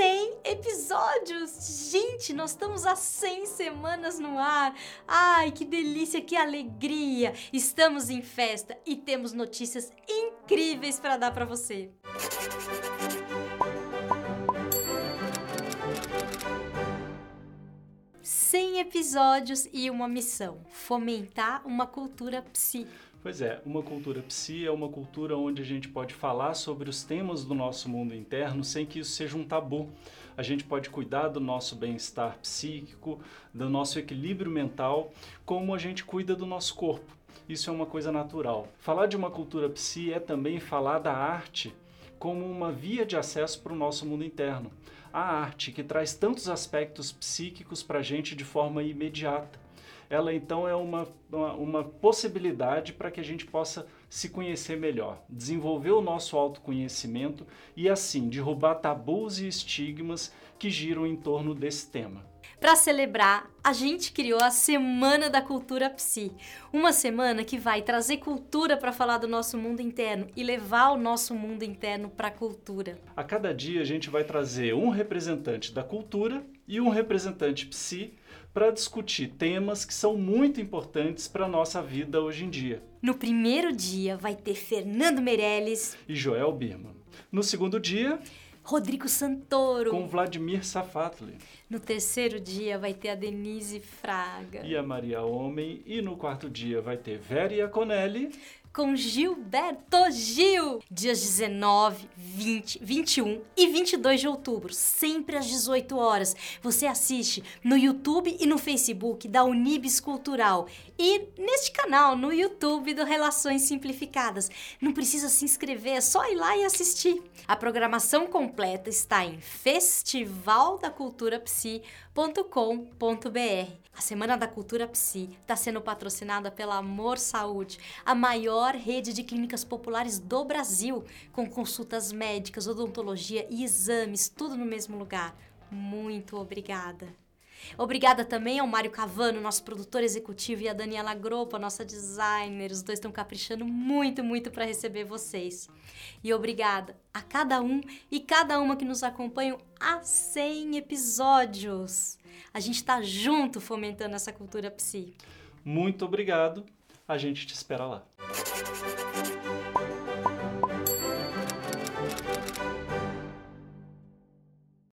100 episódios! Gente, nós estamos há 100 semanas no ar. Ai, que delícia, que alegria! Estamos em festa e temos notícias incríveis para dar para você. Episódios e uma missão: fomentar uma cultura psi. Pois é, uma cultura psi é uma cultura onde a gente pode falar sobre os temas do nosso mundo interno sem que isso seja um tabu. A gente pode cuidar do nosso bem-estar psíquico, do nosso equilíbrio mental, como a gente cuida do nosso corpo. Isso é uma coisa natural. Falar de uma cultura psi é também falar da arte como uma via de acesso para o nosso mundo interno. A arte, que traz tantos aspectos psíquicos para a gente de forma imediata. Ela então é uma, uma, uma possibilidade para que a gente possa se conhecer melhor, desenvolver o nosso autoconhecimento e assim derrubar tabus e estigmas que giram em torno desse tema. Para celebrar, a gente criou a Semana da Cultura Psi. Uma semana que vai trazer cultura para falar do nosso mundo interno e levar o nosso mundo interno para a cultura. A cada dia a gente vai trazer um representante da cultura e um representante psi para discutir temas que são muito importantes para a nossa vida hoje em dia. No primeiro dia vai ter Fernando Meirelles e Joel Birman. No segundo dia, Rodrigo Santoro. Com Vladimir Safatli. No terceiro dia vai ter a Denise Fraga. E a Maria Homem. E no quarto dia vai ter Vera Iaconelli com Gilberto Gil, dias 19, 20, 21 e 22 de outubro, sempre às 18 horas. Você assiste no YouTube e no Facebook da Unibis Cultural e neste canal no YouTube do Relações Simplificadas. Não precisa se inscrever, é só ir lá e assistir. A programação completa está em festivaldaculturapsi.com.br. A Semana da Cultura Psi está sendo patrocinada pela Amor Saúde, a maior rede de clínicas populares do Brasil, com consultas médicas, odontologia e exames, tudo no mesmo lugar. Muito obrigada. Obrigada também ao Mário Cavano, nosso produtor executivo, e a Daniela Gropa, nossa designer. Os dois estão caprichando muito, muito para receber vocês. E obrigada a cada um e cada uma que nos acompanham há 100 episódios. A gente está junto fomentando essa cultura psi. Muito obrigado. A gente te espera lá.